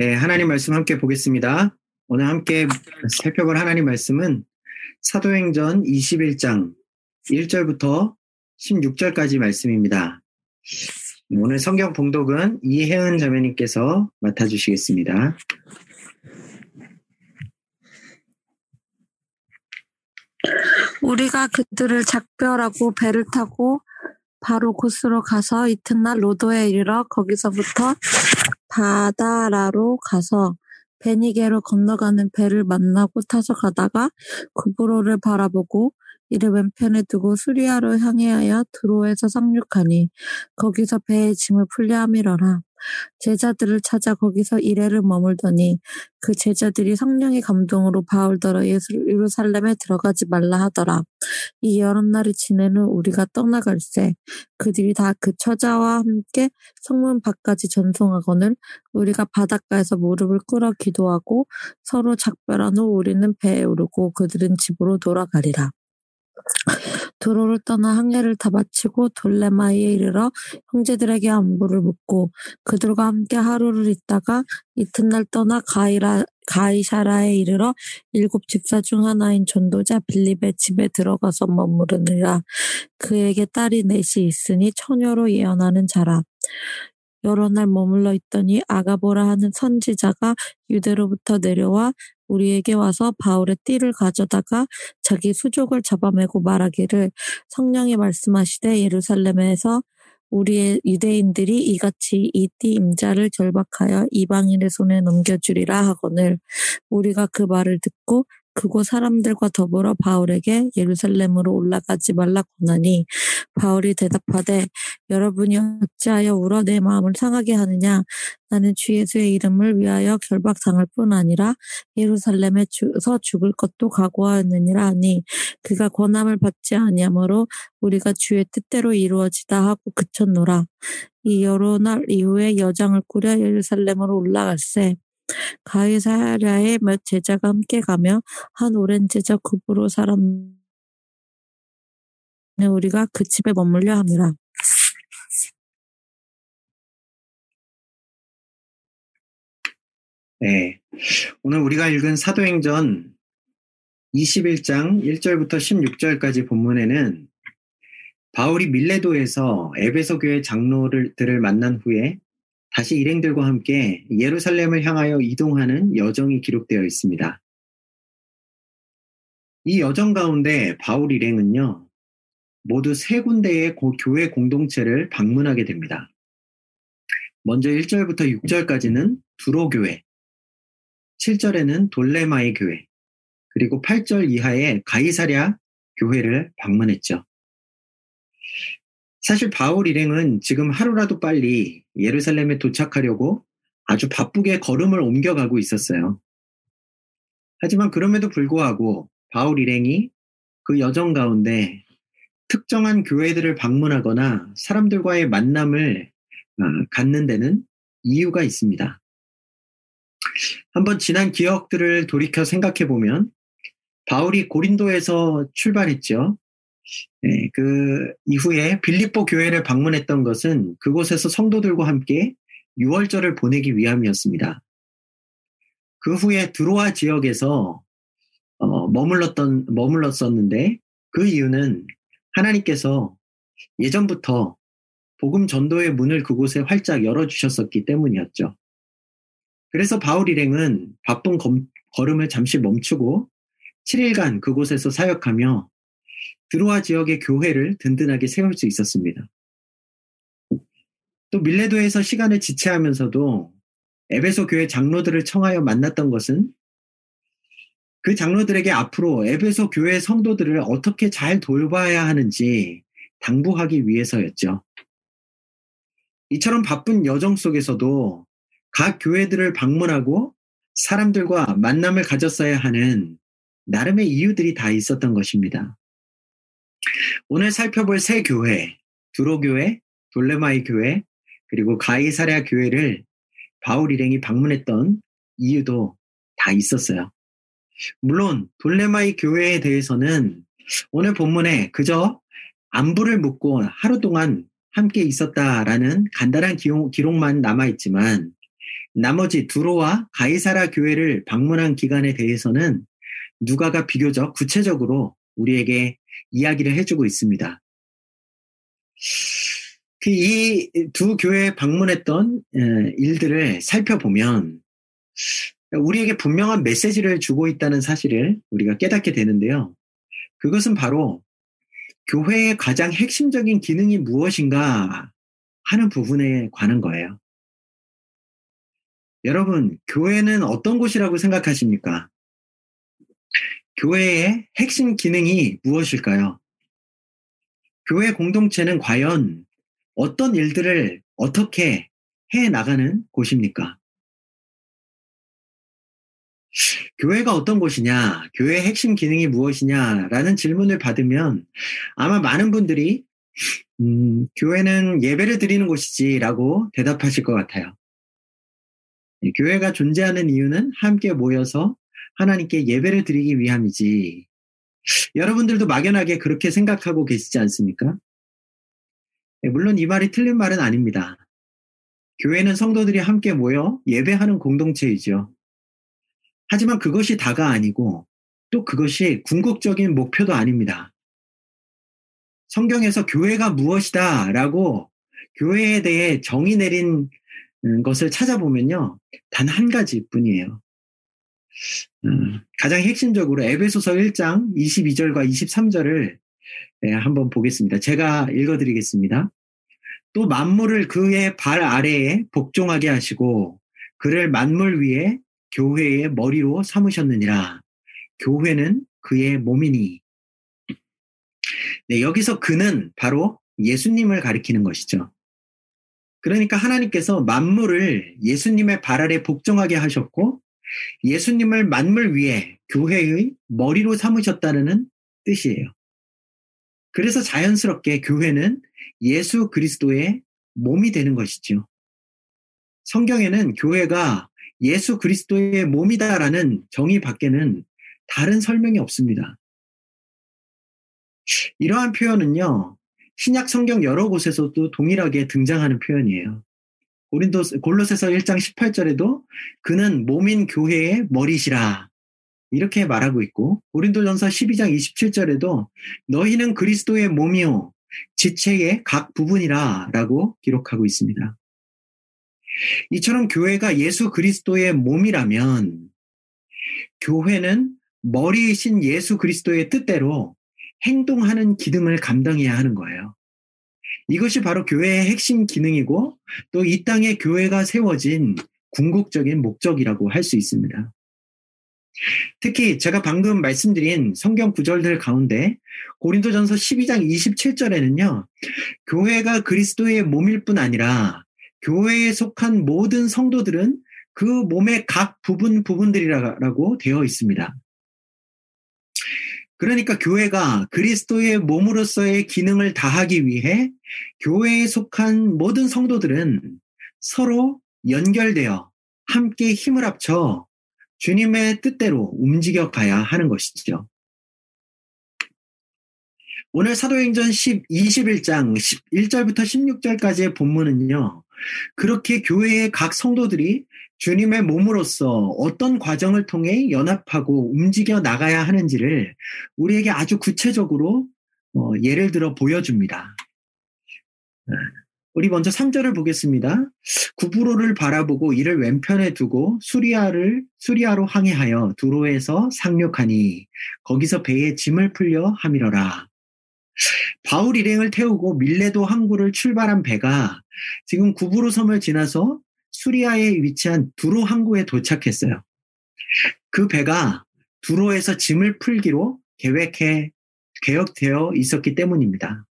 네, 하나님 말씀 함께 보겠습니다. 오늘 함께 살펴볼 하나님 말씀은 사도행전 21장 1절부터 16절까지 말씀입니다. 오늘 성경 봉독은 이혜은 자매님께서 맡아주시겠습니다. 우리가 그들을 작별하고 배를 타고 바로 곳으로 가서 이튿날 로도에 이르러 거기서부터 바다라로 가서 베니게로 건너가는 배를 만나고 타서 가다가 구브로를 바라보고 이를 왼편에 두고 수리아로 향하여 드로에서 상륙하니 거기서 배의 짐을 풀려 함이러라. 제자들을 찾아 거기서 이래를 머물더니 그 제자들이 성령의 감동으로 바울더러 예루살렘에 들어가지 말라 하더라. 이 여름날이 지내는 우리가 떠나갈새 그들이 다 그 처자와 함께 성문 밖까지 전송하거늘 우리가 바닷가에서 무릎을 꿇어 기도하고 서로 작별한 후 우리는 배에 오르고 그들은 집으로 돌아가리라. 도로를 떠나 항해를 다 마치고 돌레마이에 이르러 형제들에게 안부를 묻고 그들과 함께 하루를 있다가 이튿날 떠나 가이라, 가이샤라에 이르러 일곱 집사 중 하나인 전도자 빌립의 집에 들어가서 머무르느라 그에게 딸이 넷이 있으니 처녀로 예언하는 자라. 여러 날 머물러 있더니 아가보라 하는 선지자가 유대로부터 내려와 우리에게 와서 바울의 띠를 가져다가 자기 수족을 잡아매고 말하기를 성령이 말씀하시되 예루살렘에서 우리의 유대인들이 이같이 이 띠 임자를 결박하여 이방인의 손에 넘겨주리라 하거늘. 우리가 그 말을 듣고 그곳 사람들과 더불어 바울에게 예루살렘으로 올라가지 말라 권하니 바울이 대답하되 여러분이 어찌하여 울어 내 마음을 상하게 하느냐? 나는 주 예수의 이름을 위하여 결박당할 뿐 아니라 예루살렘에서 죽을 것도 각오하였느니라 하니 그가 권함을 받지 아니하므로 우리가 주의 뜻대로 이루어지다 하고 그쳤노라. 이 여러 날 이후에 여장을 꾸려 예루살렘으로 올라갈세 가이사랴에 몇 제자가 함께 가며 한 오랜 제자 굽으로 사람 우리가 그 집에 머물려 합니다. 네. 오늘 우리가 읽은 사도행전 21장 1절부터 16절까지 본문에는 바울이 밀레도에서 에베소 교회 장로들을 만난 후에 다시 일행들과 함께 예루살렘을 향하여 이동하는 여정이 기록되어 있습니다. 이 여정 가운데 바울 일행은요, 모두 세 군데의 교회 공동체를 방문하게 됩니다. 먼저 1절부터 6절까지는 두로 교회, 7절에는 돌레마의 교회, 그리고 8절 이하의 가이사랴 교회를 방문했죠. 사실 바울 일행은 지금 하루라도 빨리 예루살렘에 도착하려고 아주 바쁘게 걸음을 옮겨가고 있었어요. 하지만 그럼에도 불구하고 바울 일행이 그 여정 가운데 특정한 교회들을 방문하거나 사람들과의 만남을 어, 갖는 데는 이유가 있습니다. 한번 지난 기억들을 돌이켜 생각해 보면 바울이 고린도에서 출발했죠. 네, 그 이후에 빌립보 교회를 방문했던 것은 그곳에서 성도들과 함께 6월절을 보내기 위함이었습니다. 그 후에 드로아 지역에서 어, 머물렀던 머물렀었는데 그 이유는 하나님께서 예전부터 복음 전도의 문을 그곳에 활짝 열어 주셨었기 때문이었죠. 그래서 바울 일행은 바쁜 검, 걸음을 잠시 멈추고 7일간 그곳에서 사역하며 드로아 지역의 교회를 든든하게 세울 수 있었습니다. 또 밀레도에서 시간을 지체하면서도 에베소 교회 장로들을 청하여 만났던 것은 그 장로들에게 앞으로 에베소 교회 성도들을 어떻게 잘 돌봐야 하는지 당부하기 위해서였죠. 이처럼 바쁜 여정 속에서도 각 교회들을 방문하고 사람들과 만남을 가졌어야 하는 나름의 이유들이 다 있었던 것입니다. 오늘 살펴볼 세 교회, 두로 교회, 돌레마이 교회, 그리고 가이사랴 교회를 바울 일행이 방문했던 이유도 다 있었어요. 물론 돌레마이 교회에 대해서는 오늘 본문에 그저 안부를 묻고 하루 동안 함께 있었다라는 간단한 기록, 만 남아있지만 나머지 두로와 가이사라 교회를 방문한 기간에 대해서는 누가가 비교적 구체적으로 우리에게 이야기를 해주고 있습니다. 그이두 교회에 방문했던 일들을 살펴보면 우리에게 분명한 메시지를 주고 있다는 사실을 우리가 깨닫게 되는데요. 그것은 바로 교회의 가장 핵심적인 기능이 무엇인가 하는 부분에 관한 거예요. 여러분, 교회는 어떤 곳이라고 생각하십니까? 교회의 핵심 기능이 무엇일까요? 교회 공동체는 과연 어떤 일들을 어떻게 해 나가는 곳입니까? 교회가 어떤 곳이냐, 교회의 핵심 기능이 무엇이냐라는 질문을 받으면 아마 많은 분들이 음, 교회는 예배를 드리는 곳이지라고 대답하실 것 같아요. 교회가 존재하는 이유는 함께 모여서 하나님께 예배를 드리기 위함이지. 여러분들도 막연하게 그렇게 생각하고 계시지 않습니까? 물론 이 말이 틀린 말은 아닙니다. 교회는 성도들이 함께 모여 예배하는 공동체이죠. 하지만 그것이 다가 아니고 또 그것이 궁극적인 목표도 아닙니다. 성경에서 교회가 무엇이다 라고 교회에 대해 정의 내린 것을 찾아보면요. 단 한 가지 뿐이에요. 음, 가장 핵심적으로 에베소서 1장 22절과 23절을 예, 한번 보겠습니다. 제가 읽어드리겠습니다. 또 만물을 그의 발 아래에 복종하게 하시고 그를 만물 위에 교회의 머리로 삼으셨느니라. 교회는 그의 몸이니. 네, 여기서 그는 바로 예수님을 가리키는 것이죠. 그러니까 하나님께서 만물을 예수님의 발 아래 복종하게 하셨고 예수님을 만물 위에 교회의 머리로 삼으셨다는 뜻이에요. 그래서 자연스럽게 교회는 예수 그리스도의 몸이 되는 것이죠. 성경에는 교회가 예수 그리스도의 몸이다라는 정의 밖에는 다른 설명이 없습니다. 이러한 표현은요, 신약 성경 여러 곳에서도 동일하게 등장하는 표현이에요. 고린도 골로새서 1장 18절에도 그는 몸인 교회의 머리시라 이렇게 말하고 있고 고린도전서 12장 27절에도 너희는 그리스도의 몸이요 지체의 각 부분이라라고 기록하고 있습니다. 이처럼 교회가 예수 그리스도의 몸이라면 교회는 머리이신 예수 그리스도의 뜻대로 행동하는 기능을 감당해야 하는 거예요. 이것이 바로 교회의 핵심 기능이고 또 이 땅에 교회가 세워진 궁극적인 목적이라고 할 수 있습니다. 특히 제가 방금 말씀드린 성경 구절들 가운데 고린도전서 12장 27절에는요. 교회가 그리스도의 몸일 뿐 아니라 교회에 속한 모든 성도들은 그 몸의 각 부분 부분들이라고 되어 있습니다. 그러니까 교회가 그리스도의 몸으로서의 기능을 다하기 위해 교회에 속한 모든 성도들은 서로 연결되어 함께 힘을 합쳐 주님의 뜻대로 움직여 가야 하는 것이죠. 오늘 사도행전 10, 21장 1절부터 16절까지의 본문은요, 그렇게 교회의 각 성도들이 주님의 몸으로서 어떤 과정을 통해 연합하고 움직여 나가야 하는지를 우리에게 아주 구체적으로 어, 예를 들어 보여줍니다. 네. 우리 먼저 3절을 보겠습니다. 구브로를 바라보고 이를 왼편에 두고 수리아를 수리아로 항해하여 두로에서 상륙하니 거기서 배에 짐을 풀려 함이러라. 바울 일행을 태우고 밀레도 항구를 출발한 배가 지금 구브로 섬을 지나서 수리아에 위치한 두로 항구에 도착했어요. 그 배가 두로에서 짐을 풀기로 계획해 계획되어 있었기 때문입니다.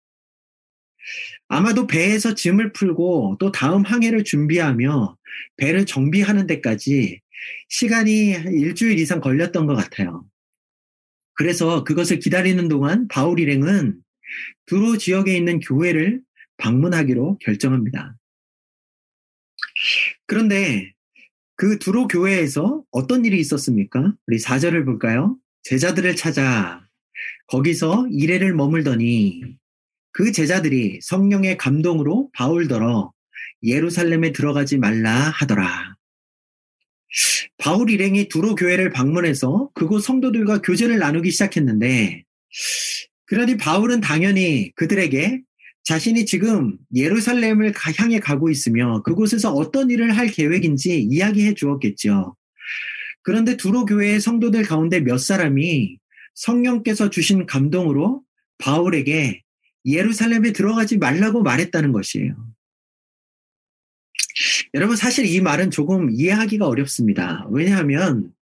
아마도 배에서 짐을 풀고 또 다음 항해를 준비하며 배를 정비하는 데까지 시간이 일주일 이상 걸렸던 것 같아요. 그래서 그것을 기다리는 동안 바울 일행은 두로 지역에 있는 교회를 방문하기로 결정합니다. 그런데 그 두로 교회에서 어떤 일이 있었습니까? 우리 4절을 볼까요? 제자들을 찾아 거기서 이래를 머물더니 그 제자들이 성령의 감동으로 바울더러 예루살렘에 들어가지 말라 하더라. 바울 일행이 두로 교회를 방문해서 그곳 성도들과 교제를 나누기 시작했는데 그러니 바울은 당연히 그들에게 자신이 지금 예루살렘을 향해 가고 있으며 그곳에서 어떤 일을 할 계획인지 이야기해 주었겠죠. 그런데 두로 교회의 성도들 가운데 몇 사람이 성령께서 주신 감동으로 바울에게 예루살렘에 들어가지 말라고 말했다는 것이에요. 여러분, 사실 이 말은 조금 이해하기가 어렵습니다. 왜냐하면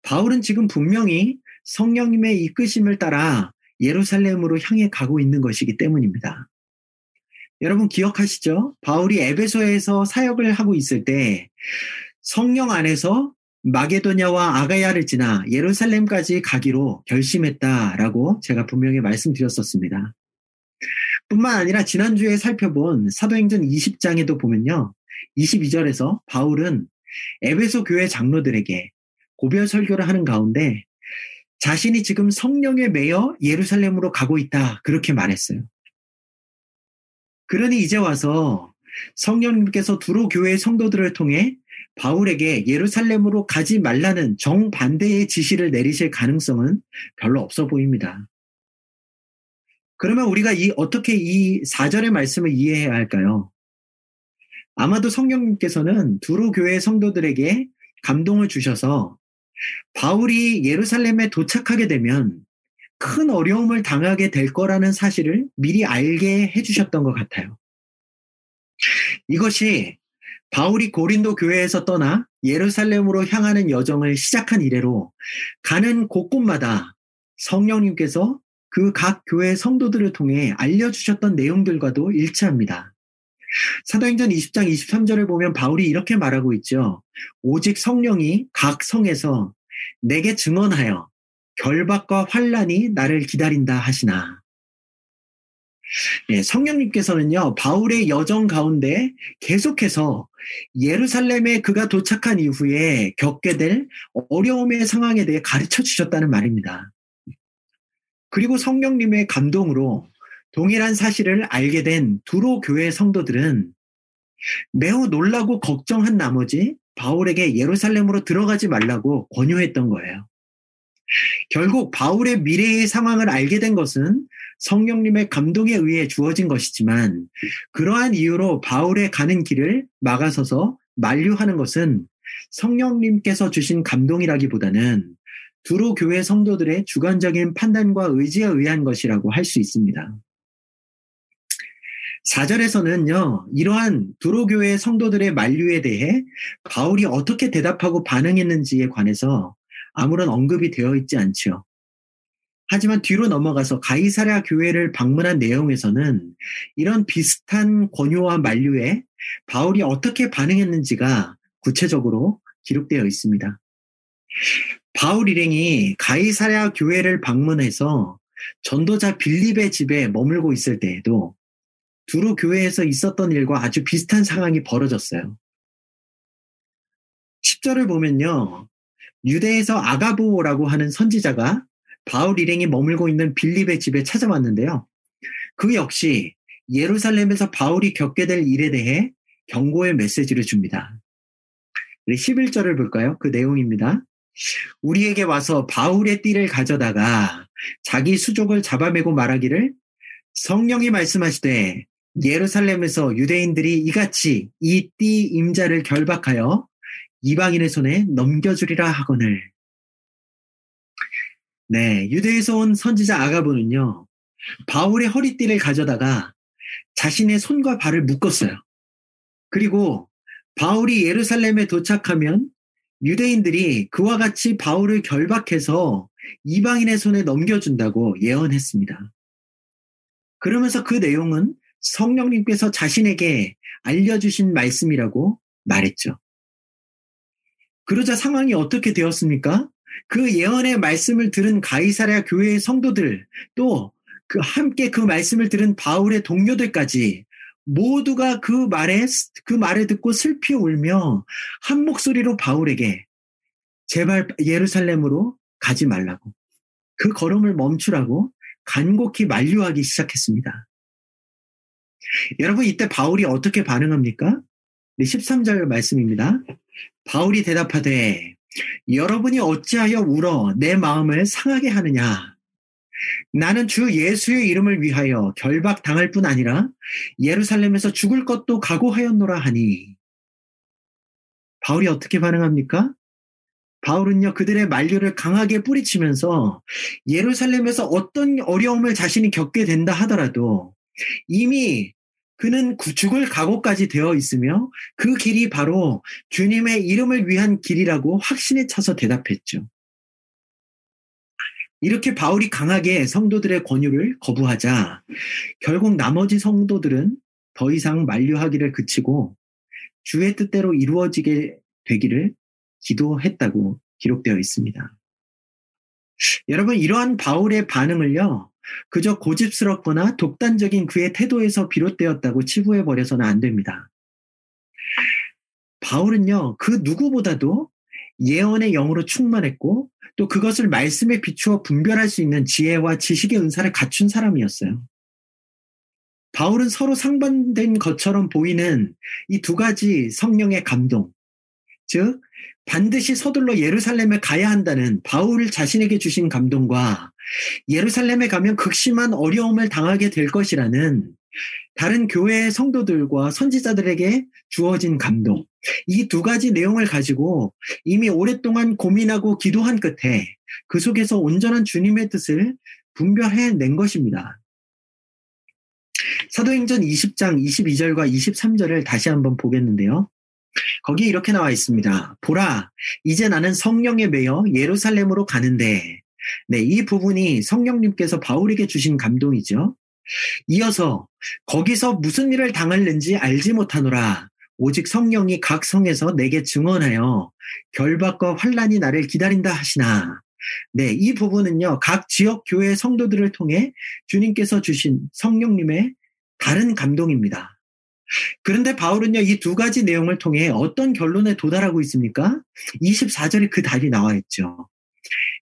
바울은 지금 분명히 성령님의 이끄심을 따라 예루살렘으로 향해 가고 있는 것이기 때문입니다. 여러분 기억하시죠? 바울이 에베소에서 사역을 하고 있을 때 성령 안에서 마게도냐와 아가야를 지나 예루살렘까지 가기로 결심했다라고 제가 분명히 말씀드렸었습니다. 뿐만 아니라 지난주에 살펴본 사도행전 20장에도 보면요. 22절에서 바울은 에베소 교회 장로들에게 고별 설교를 하는 가운데 자신이 지금 성령에 매여 예루살렘으로 가고 있다. 그렇게 말했어요. 그러니 이제 와서 성령님께서 두로 교회 성도들을 통해 바울에게 예루살렘으로 가지 말라는 정반대의 지시를 내리실 가능성은 별로 없어 보입니다. 그러면 우리가 이, 어떻게 이 4절의 말씀을 이해해야 할까요? 아마도 성령님께서는 두로 교회 성도들에게 감동을 주셔서 바울이 예루살렘에 도착하게 되면 큰 어려움을 당하게 될 거라는 사실을 미리 알게 해주셨던 것 같아요. 이것이 바울이 고린도 교회에서 떠나 예루살렘으로 향하는 여정을 시작한 이래로 가는 곳곳마다 성령님께서 그 각 교회 성도들을 통해 알려주셨던 내용들과도 일치합니다. 사도행전 20장 23절을 보면 바울이 이렇게 말하고 있죠. 오직 성령이 각 성에서 내게 증언하여 결박과 환란이 나를 기다린다 하시나. 예, 성령님께서는요, 바울의 여정 가운데 계속해서 예루살렘에 그가 도착한 이후에 겪게 될 어려움의 상황에 대해 가르쳐 주셨다는 말입니다. 그리고 성령님의 감동으로 동일한 사실을 알게 된 두로 교회 성도들은 매우 놀라고 걱정한 나머지 바울에게 예루살렘으로 들어가지 말라고 권유했던 거예요. 결국 바울의 미래의 상황을 알게 된 것은 성령님의 감동에 의해 주어진 것이지만 그러한 이유로 바울의 가는 길을 막아서서 만류하는 것은 성령님께서 주신 감동이라기보다는 두로 교회 성도들의 주관적인 판단과 의지에 의한 것이라고 할 수 있습니다. 4절에서는요, 이러한 두로교회 성도들의 만류에 대해 바울이 어떻게 대답하고 반응했는지에 관해서 아무런 언급이 되어 있지 않죠. 하지만 뒤로 넘어가서 가이사랴 교회를 방문한 내용에서는 이런 비슷한 권유와 만류에 바울이 어떻게 반응했는지가 구체적으로 기록되어 있습니다. 바울 일행이 가이사랴 교회를 방문해서 전도자 빌립의 집에 머물고 있을 때에도 두루 교회에서 있었던 일과 아주 비슷한 상황이 벌어졌어요. 10절을 보면요. 유대에서 아가보라고 하는 선지자가 바울 일행이 머물고 있는 빌립의 집에 찾아왔는데요. 그 역시 예루살렘에서 바울이 겪게 될 일에 대해 경고의 메시지를 줍니다. 11절을 볼까요? 그 내용입니다. 우리에게 와서 바울의 띠를 가져다가 자기 수족을 잡아매고 말하기를 성령이 말씀하시되 예루살렘에서 유대인들이 이같이 이 띠 임자를 결박하여 이방인의 손에 넘겨주리라 하거늘. 네, 유대에서 온 선지자 아가보는요, 바울의 허리띠를 가져다가 자신의 손과 발을 묶었어요. 그리고 바울이 예루살렘에 도착하면 유대인들이 그와 같이 바울을 결박해서 이방인의 손에 넘겨준다고 예언했습니다. 그러면서 그 내용은 성령님께서 자신에게 알려주신 말씀이라고 말했죠. 그러자 상황이 어떻게 되었습니까? 그 예언의 말씀을 들은 가이사랴 교회의 성도들 또 그 함께 그 말씀을 들은 바울의 동료들까지 모두가 그 말에 그 말을 듣고 슬피 울며 한 목소리로 바울에게 제발 예루살렘으로 가지 말라고 그 걸음을 멈추라고 간곡히 만류하기 시작했습니다. 여러분 이때 바울이 어떻게 반응합니까? 13절 말씀입니다. 바울이 대답하되 여러분이 어찌하여 울어 내 마음을 상하게 하느냐? 나는 주 예수의 이름을 위하여 결박 당할 뿐 아니라 예루살렘에서 죽을 것도 각오하였노라 하니. 바울이 어떻게 반응합니까? 바울은요, 그들의 만류를 강하게 뿌리치면서 예루살렘에서 어떤 어려움을 자신이 겪게 된다 하더라도 이미 그는 죽을 각오까지 되어 있으며 그 길이 바로 주님의 이름을 위한 길이라고 확신에 차서 대답했죠. 이렇게 바울이 강하게 성도들의 권유를 거부하자 결국 나머지 성도들은 더 이상 만류하기를 그치고 주의 뜻대로 이루어지게 되기를 기도했다고 기록되어 있습니다. 여러분, 이러한 바울의 반응을요, 그저 고집스럽거나 독단적인 그의 태도에서 비롯되었다고 치부해 버려서는 안 됩니다. 바울은요, 그 누구보다도 예언의 영으로 충만했고, 또 그것을 말씀에 비추어 분별할 수 있는 지혜와 지식의 은사를 갖춘 사람이었어요. 바울은 서로 상반된 것처럼 보이는 이 두 가지 성령의 감동, 즉, 반드시 서둘러 예루살렘에 가야 한다는 바울 자신에게 주신 감동과 예루살렘에 가면 극심한 어려움을 당하게 될 것이라는 다른 교회의 성도들과 선지자들에게 주어진 감동. 이 두 가지 내용을 가지고 이미 오랫동안 고민하고 기도한 끝에 그 속에서 온전한 주님의 뜻을 분별해 낸 것입니다. 사도행전 20장 22절과 23절을 다시 한번 보겠는데요. 거기에 이렇게 나와 있습니다. 보라, 이제 나는 성령에 매여 예루살렘으로 가는데, 네, 이 부분이 성령님께서 바울에게 주신 감동이죠. 이어서 거기서 무슨 일을 당할는지 알지 못하노라. 오직 성령이 각 성에서 내게 증언하여 결박과 환란이 나를 기다린다 하시나. 네, 이 부분은요. 각 지역 교회 성도들을 통해 주님께서 주신 성령님의 다른 감동입니다. 그런데 바울은요, 이 두 가지 내용을 통해 어떤 결론에 도달하고 있습니까? 24절에 그 답이 나와 있죠.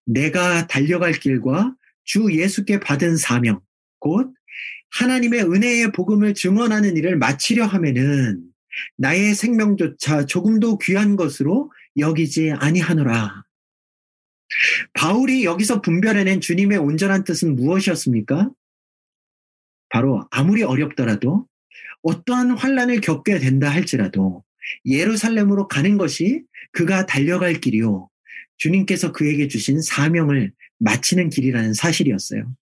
내가 달려갈 길과 주 예수께 받은 사명, 곧 하나님의 은혜의 복음을 증언하는 일을 마치려 하면은 나의 생명조차 조금도 귀한 것으로 여기지 아니하노라. 바울이 여기서 분별해낸 주님의 온전한 뜻은 무엇이었습니까? 바로 아무리 어렵더라도 어떠한 환란을 겪게 된다 할지라도 예루살렘으로 가는 것이 그가 달려갈 길이요. 주님께서 그에게 주신 사명을 마치는 길이라는 사실이었어요.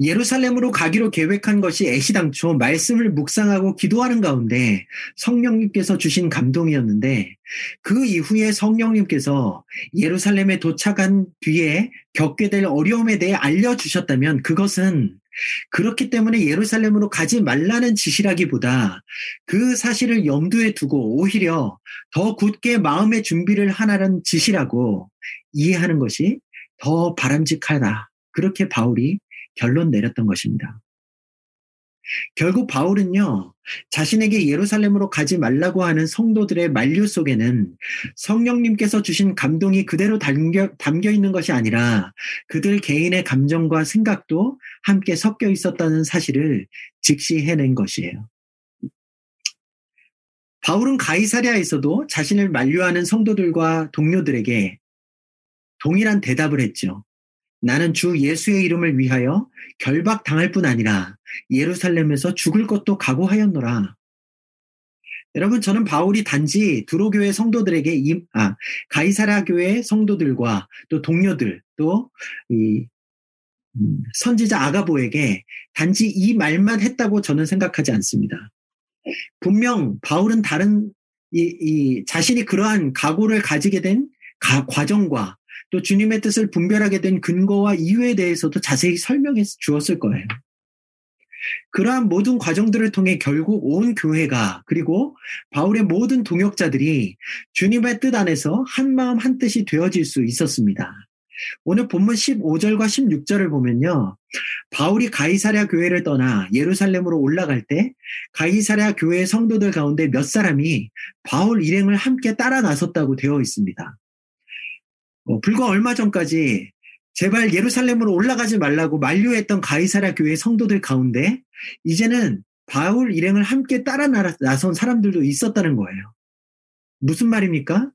예루살렘으로 가기로 계획한 것이 애시당초 말씀을 묵상하고 기도하는 가운데 성령님께서 주신 감동이었는데 그 이후에 성령님께서 예루살렘에 도착한 뒤에 겪게 될 어려움에 대해 알려주셨다면 그것은 그렇기 때문에 예루살렘으로 가지 말라는 지시라기보다 그 사실을 염두에 두고 오히려 더 굳게 마음의 준비를 하라는 지시라고 이해하는 것이 더 바람직하다. 그렇게 바울이 결론 내렸던 것입니다. 결국 바울은요, 자신에게 예루살렘으로 가지 말라고 하는 성도들의 만류 속에는 성령님께서 주신 감동이 그대로 담겨, 담겨 있는 것이 아니라 그들 개인의 감정과 생각도 함께 섞여 있었다는 사실을 직시해낸 것이에요. 바울은 가이사랴에서도 자신을 만류하는 성도들과 동료들에게 동일한 대답을 했죠. 나는 주 예수의 이름을 위하여 결박 당할 뿐 아니라 예루살렘에서 죽을 것도 각오하였노라. 여러분, 저는 바울이 단지 두로교회 성도들에게 이, 아, 가이사라 교회 성도들과 또 동료들, 또, 이, 음, 선지자 아가보에게 단지 이 말만 했다고 저는 생각하지 않습니다. 분명 바울은 다른, 이, 이 자신이 그러한 각오를 가지게 된 가, 과정과 또 주님의 뜻을 분별하게 된 근거와 이유에 대해서도 자세히 설명해 주었을 거예요. 그러한 모든 과정들을 통해 결국 온 교회가 그리고 바울의 모든 동역자들이 주님의 뜻 안에서 한 마음 한 뜻이 되어질 수 있었습니다. 오늘 본문 15절과 16절을 보면요. 바울이 가이사랴 교회를 떠나 예루살렘으로 올라갈 때 가이사랴 교회 성도들 가운데 몇 사람이 바울 일행을 함께 따라 나섰다고 되어 있습니다. 어, 불과 얼마 전까지 제발 예루살렘으로 올라가지 말라고 만류했던 가이사라 교회 성도들 가운데 이제는 바울 일행을 함께 따라 나선 사람들도 있었다는 거예요. 무슨 말입니까?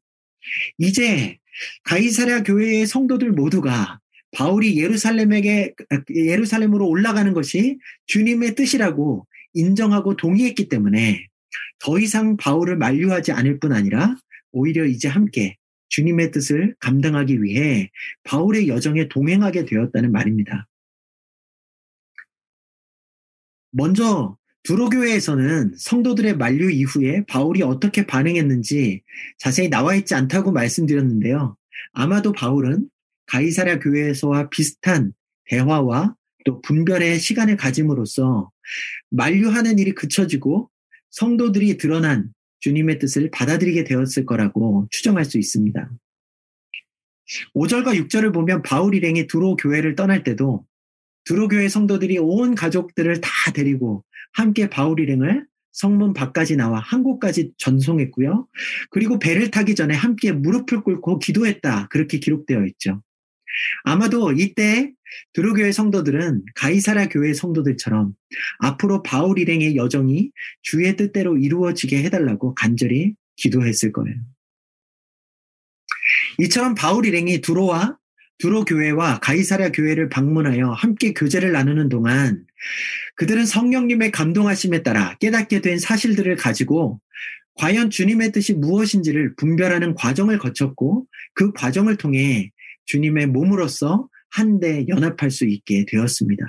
이제 가이사랴 교회의 성도들 모두가 바울이 예루살렘에게 예루살렘으로 올라가는 것이 주님의 뜻이라고 인정하고 동의했기 때문에 더 이상 바울을 만류하지 않을 뿐 아니라 오히려 이제 함께 주님의 뜻을 감당하기 위해 바울의 여정에 동행하게 되었다는 말입니다. 먼저 두로교회에서는 성도들의 만류 이후에 바울이 어떻게 반응했는지 자세히 나와 있지 않다고 말씀드렸는데요. 아마도 바울은 가이사랴 교회에서와 비슷한 대화와 또 분별의 시간을 가짐으로써 만류하는 일이 그쳐지고 성도들이 드러난 주님의 뜻을 받아들이게 되었을 거라고 추정할 수 있습니다. 5절과 6절을 보면 바울 일행이 두로 교회를 떠날 때도 두로 교회 성도들이 온 가족들을 다 데리고 함께 바울 일행을 성문 밖까지 나와 한국까지 전송했고요. 그리고 배를 타기 전에 함께 무릎을 꿇고 기도했다. 그렇게 기록되어 있죠. 아마도 이때 드루교회 성도들은 가이사라 교회 성도들처럼 앞으로 바울 일행의 여정이 주의 뜻대로 이루어지게 해달라고 간절히 기도했을 거예요. 이처럼 바울 일행이 두로와 두로 교회와 가이사랴 교회를 방문하여 함께 교제를 나누는 동안 그들은 성령님의 감동하심에 따라 깨닫게 된 사실들을 가지고 과연 주님의 뜻이 무엇인지를 분별하는 과정을 거쳤고 그 과정을 통해 주님의 몸으로서 한데 연합할 수 있게 되었습니다.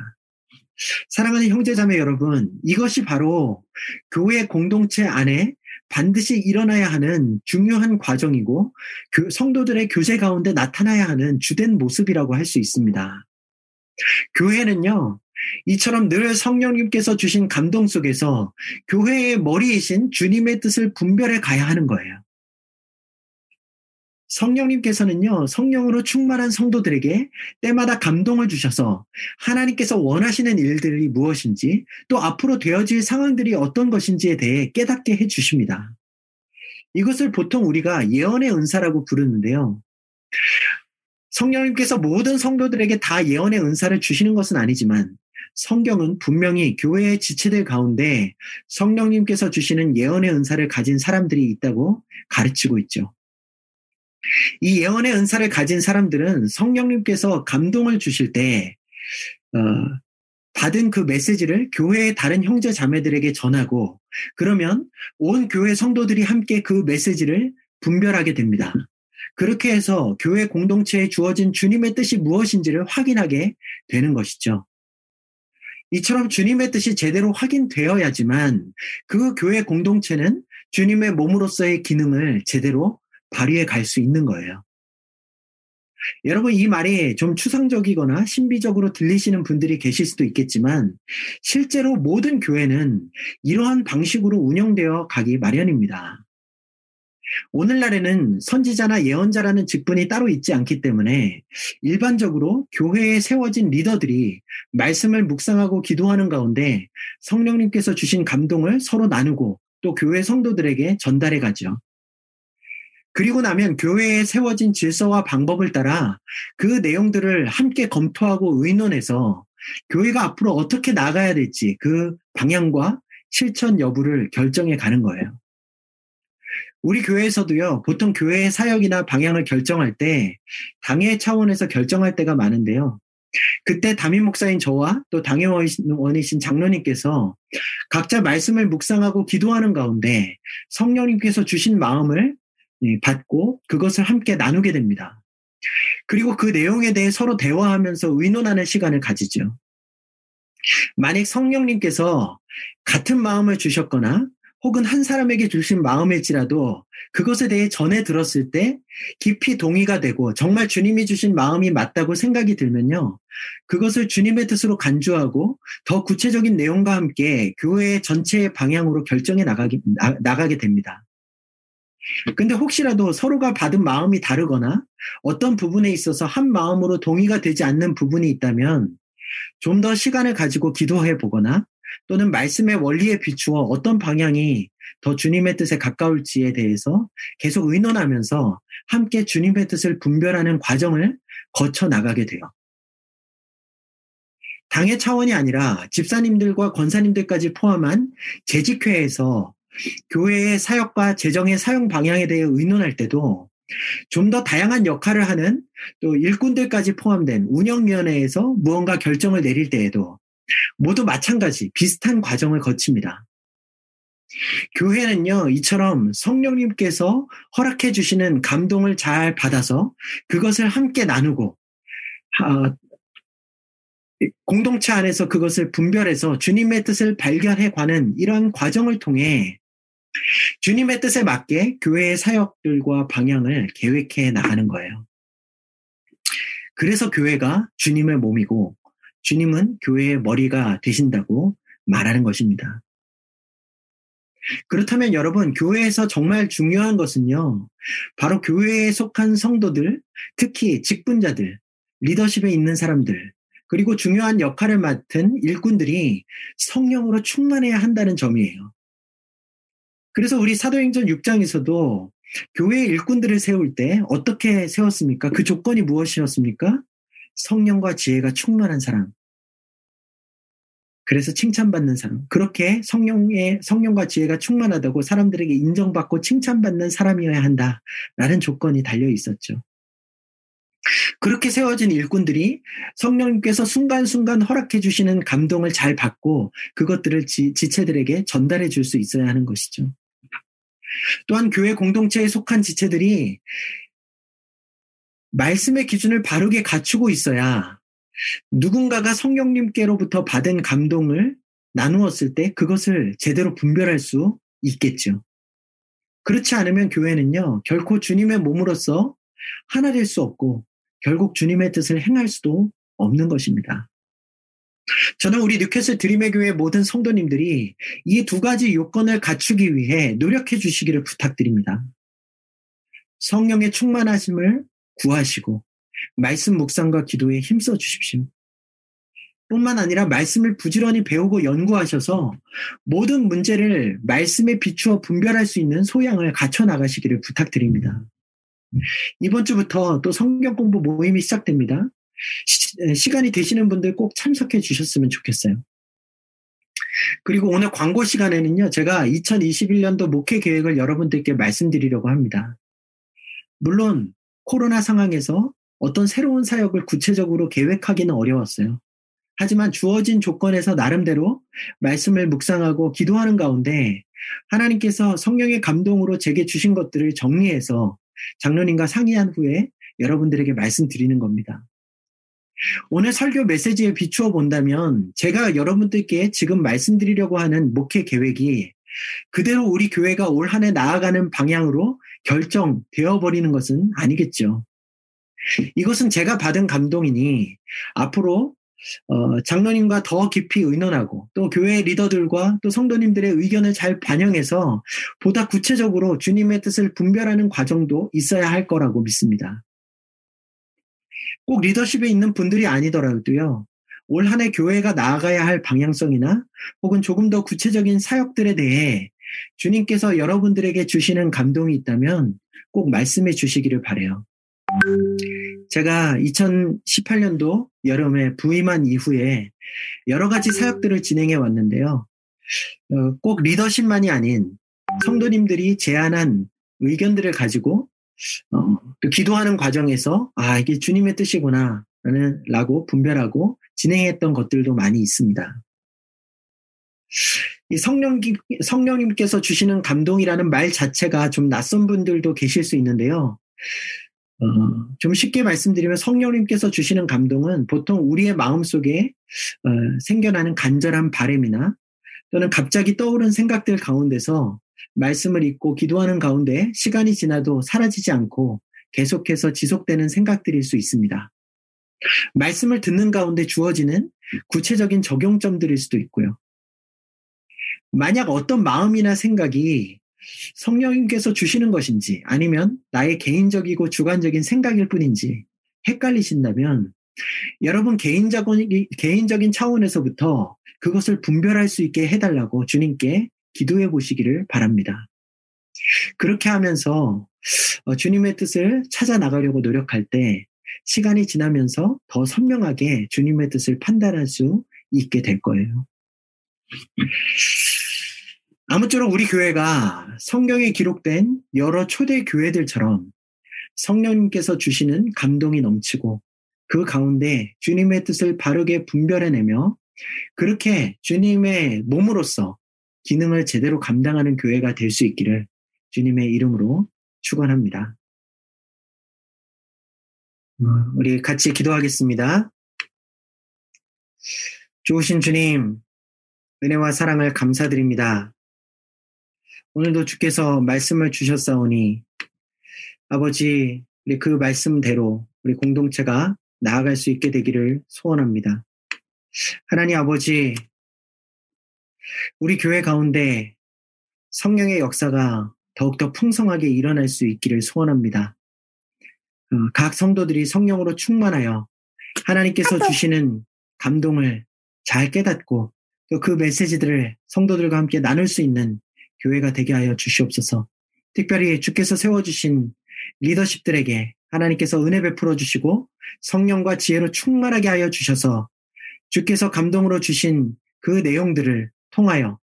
사랑하는 형제자매 여러분, 이것이 바로 교회 공동체 안에 반드시 일어나야 하는 중요한 과정이고 성도들의 교제 가운데 나타나야 하는 주된 모습이라고 할 수 있습니다. 교회는요, 이처럼 늘 성령님께서 주신 감동 속에서 교회의 머리이신 주님의 뜻을 분별해 가야 하는 거예요. 성령님께서는요, 성령으로 충만한 성도들에게 때마다 감동을 주셔서 하나님께서 원하시는 일들이 무엇인지 또 앞으로 되어질 상황들이 어떤 것인지에 대해 깨닫게 해 주십니다. 이것을 보통 우리가 예언의 은사라고 부르는데요. 성령님께서 모든 성도들에게 다 예언의 은사를 주시는 것은 아니지만 성경은 분명히 교회의 지체들 가운데 성령님께서 주시는 예언의 은사를 가진 사람들이 있다고 가르치고 있죠. 이 예언의 은사를 가진 사람들은 성령님께서 감동을 주실 때 어, 받은 그 메시지를 교회의 다른 형제 자매들에게 전하고 그러면 온 교회 성도들이 함께 그 메시지를 분별하게 됩니다. 그렇게 해서 교회 공동체에 주어진 주님의 뜻이 무엇인지를 확인하게 되는 것이죠. 이처럼 주님의 뜻이 제대로 확인되어야지만 그 교회 공동체는 주님의 몸으로서의 기능을 제대로 발휘해 갈 수 있는 거예요. 여러분, 이 말이 좀 추상적이거나 신비적으로 들리시는 분들이 계실 수도 있겠지만, 실제로 모든 교회는 이러한 방식으로 운영되어 가기 마련입니다. 오늘날에는 선지자나 예언자라는 직분이 따로 있지 않기 때문에 일반적으로 교회에 세워진 리더들이 말씀을 묵상하고 기도하는 가운데 성령님께서 주신 감동을 서로 나누고 또 교회 성도들에게 전달해 가죠. 그리고 나면 교회에 세워진 질서와 방법을 따라 그 내용들을 함께 검토하고 의논해서 교회가 앞으로 어떻게 나가야 될지 그 방향과 실천 여부를 결정해 가는 거예요. 우리 교회에서도요, 보통 교회의 사역이나 방향을 결정할 때 당회 차원에서 결정할 때가 많은데요. 그때 담임 목사인 저와 또 당회원이신 장로님께서 각자 말씀을 묵상하고 기도하는 가운데 성령님께서 주신 마음을 예, 받고 그것을 함께 나누게 됩니다. 그리고 그 내용에 대해 서로 대화하면서 의논하는 시간을 가지죠. 만약 성령님께서 같은 마음을 주셨거나 혹은 한 사람에게 주신 마음일지라도 그것에 대해 전해 들었을 때 깊이 동의가 되고 정말 주님이 주신 마음이 맞다고 생각이 들면요. 그것을 주님의 뜻으로 간주하고 더 구체적인 내용과 함께 교회 전체의 방향으로 결정해 나가게, 나, 나가게 됩니다. 근데 혹시라도 서로가 받은 마음이 다르거나 어떤 부분에 있어서 한 마음으로 동의가 되지 않는 부분이 있다면 좀 더 시간을 가지고 기도해 보거나 또는 말씀의 원리에 비추어 어떤 방향이 더 주님의 뜻에 가까울지에 대해서 계속 의논하면서 함께 주님의 뜻을 분별하는 과정을 거쳐 나가게 돼요. 당의 차원이 아니라 집사님들과 권사님들까지 포함한 재직회에서 교회의 사역과 재정의 사용 방향에 대해 의논할 때도 좀 더 다양한 역할을 하는 또 일꾼들까지 포함된 운영위원회에서 무언가 결정을 내릴 때에도 모두 마찬가지 비슷한 과정을 거칩니다. 교회는요, 이처럼 성령님께서 허락해 주시는 감동을 잘 받아서 그것을 함께 나누고, 어, 공동체 안에서 그것을 분별해서 주님의 뜻을 발견해 가는 이러한 과정을 통해 주님의 뜻에 맞게 교회의 사역들과 방향을 계획해 나가는 거예요. 그래서 교회가 주님의 몸이고 주님은 교회의 머리가 되신다고 말하는 것입니다. 그렇다면 여러분, 교회에서 정말 중요한 것은요, 바로 교회에 속한 성도들, 특히 직분자들, 리더십에 있는 사람들, 그리고 중요한 역할을 맡은 일꾼들이 성령으로 충만해야 한다는 점이에요. 그래서 우리 사도행전 6장에서도 교회 일꾼들을 세울 때 어떻게 세웠습니까? 그 조건이 무엇이었습니까? 성령과 지혜가 충만한 사람. 그래서 칭찬받는 사람. 그렇게 성령의, 성령과 지혜가 충만하다고 사람들에게 인정받고 칭찬받는 사람이어야 한다 라는 조건이 달려 있었죠. 그렇게 세워진 일꾼들이 성령님께서 순간순간 허락해 주시는 감동을 잘 받고 그것들을 지, 지체들에게 전달해 줄 수 있어야 하는 것이죠. 또한 교회 공동체에 속한 지체들이 말씀의 기준을 바르게 갖추고 있어야 누군가가 성령님께로부터 받은 감동을 나누었을 때 그것을 제대로 분별할 수 있겠죠. 그렇지 않으면 교회는요, 결코 주님의 몸으로서 하나 될 수 없고 결국 주님의 뜻을 행할 수도 없는 것입니다. 저는 우리 뉴캐슬 드림의 교회 모든 성도님들이 이 두 가지 요건을 갖추기 위해 노력해 주시기를 부탁드립니다. 성령의 충만하심을 구하시고 말씀 묵상과 기도에 힘써 주십시오. 뿐만 아니라 말씀을 부지런히 배우고 연구하셔서 모든 문제를 말씀에 비추어 분별할 수 있는 소양을 갖춰 나가시기를 부탁드립니다. 이번 주부터 또 성경 공부 모임이 시작됩니다. 시, 간이 되시는 분들 꼭 참석해 주셨으면 좋겠어요. 그리고 오늘 광고 시간에는요, 제가 2021년도 목회 계획을 여러분들께 말씀드리려고 합니다. 물론, 코로나 상황에서 어떤 새로운 사역을 구체적으로 계획하기는 어려웠어요. 하지만 주어진 조건에서 나름대로 말씀을 묵상하고 기도하는 가운데 하나님께서 성령의 감동으로 제게 주신 것들을 정리해서 장로님과 상의한 후에 여러분들에게 말씀드리는 겁니다. 오늘 설교 메시지에 비추어 본다면 제가 여러분들께 지금 말씀드리려고 하는 목회 계획이 그대로 우리 교회가 올 한 해 나아가는 방향으로 결정되어 버리는 것은 아니겠죠. 이것은 제가 받은 감동이니 앞으로 어, 장로님과 더 깊이 의논하고 또 교회 리더들과 또 성도님들의 의견을 잘 반영해서 보다 구체적으로 주님의 뜻을 분별하는 과정도 있어야 할 거라고 믿습니다. 꼭 리더십에 있는 분들이 아니더라도요. 올 한 해 교회가 나아가야 할 방향성이나 혹은 조금 더 구체적인 사역들에 대해 주님께서 여러분들에게 주시는 감동이 있다면 꼭 말씀해 주시기를 바래요. 제가 2018년도 여름에 부임한 이후에 여러 가지 사역들을 진행해 왔는데요. 어, 꼭 리더십만이 아닌 성도님들이 제안한 의견들을 가지고 어, 또 기도하는 과정에서 아 이게 주님의 뜻이구나 라고 분별하고 진행했던 것들도 많이 있습니다. 이 성령, 성령님께서 주시는 감동이라는 말 자체가 좀 낯선 분들도 계실 수 있는데요. 어, 좀 쉽게 말씀드리면 성령님께서 주시는 감동은 보통 우리의 마음 속에 어, 생겨나는 간절한 바램이나 또는 갑자기 떠오른 생각들 가운데서 말씀을 읽고 기도하는 가운데 시간이 지나도 사라지지 않고 계속해서 지속되는 생각들일 수 있습니다. 말씀을 듣는 가운데 주어지는 구체적인 적용점들일 수도 있고요. 만약 어떤 마음이나 생각이 성령님께서 주시는 것인지 아니면 나의 개인적이고 주관적인 생각일 뿐인지 헷갈리신다면 여러분 개인적인, 개인적인 차원에서부터 그것을 분별할 수 있게 해달라고 주님께 기도해 보시기를 바랍니다. 그렇게 하면서 어, 주님의 뜻을 찾아 나가려고 노력할 때 시간이 지나면서 더 선명하게 주님의 뜻을 판단할 수 있게 될 거예요. 아무쪼록 우리 교회가 성경에 기록된 여러 초대 교회들처럼 성령님께서 주시는 감동이 넘치고 그 가운데 주님의 뜻을 바르게 분별해내며 그렇게 주님의 몸으로서 기능을 제대로 감당하는 교회가 될 수 있기를 주님의 이름으로 축원합니다. 어, 우리 같이 기도하겠습니다. 좋으신 주님, 은혜와 사랑을 감사드립니다. 오늘도 주께서 말씀을 주셨사오니 아버지 우리 그 말씀대로 우리 공동체가 나아갈 수 있게 되기를 소원합니다. 하나님 아버지 우리 교회 가운데 성령의 역사가 더욱더 풍성하게 일어날 수 있기를 소원합니다. 어, 각 성도들이 성령으로 충만하여 하나님께서 주시는 감동을 잘 깨닫고 또 그 메시지들을 성도들과 함께 나눌 수 있는 교회가 되게 하여 주시옵소서. 특별히 주께서 세워주신 리더십들에게 하나님께서 은혜 베풀어 주시고 성령과 지혜로 충만하게 하여 주셔서 주께서 감동으로 주신 그 내용들을 통하여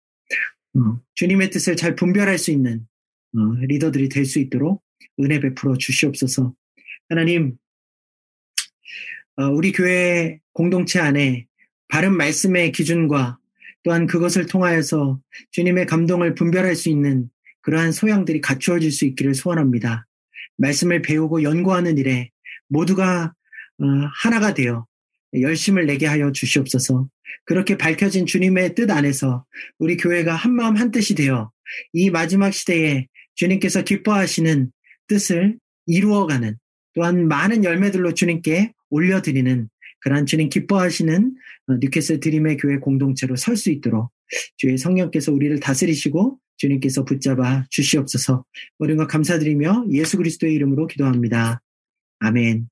어, 주님의 뜻을 잘 분별할 수 있는 어, 리더들이 될 수 있도록 은혜 베풀어 주시옵소서. 하나님, 어, 우리 교회 공동체 안에 바른 말씀의 기준과 또한 그것을 통하여서 주님의 감동을 분별할 수 있는 그러한 소양들이 갖추어질 수 있기를 소원합니다. 말씀을 배우고 연구하는 일에 모두가 어, 하나가 되어 열심을 내게 하여 주시옵소서. 그렇게 밝혀진 주님의 뜻 안에서 우리 교회가 한마음 한뜻이 되어 이 마지막 시대에 주님께서 기뻐하시는 뜻을 이루어가는 또한 많은 열매들로 주님께 올려드리는 그러한 주님 기뻐하시는 어, 뉴캐슬 드림의 교회 공동체로 설 수 있도록 주의 성령께서 우리를 다스리시고 주님께서 붙잡아 주시옵소서. 모든 것 감사드리며 예수 그리스도의 이름으로 기도합니다. 아멘.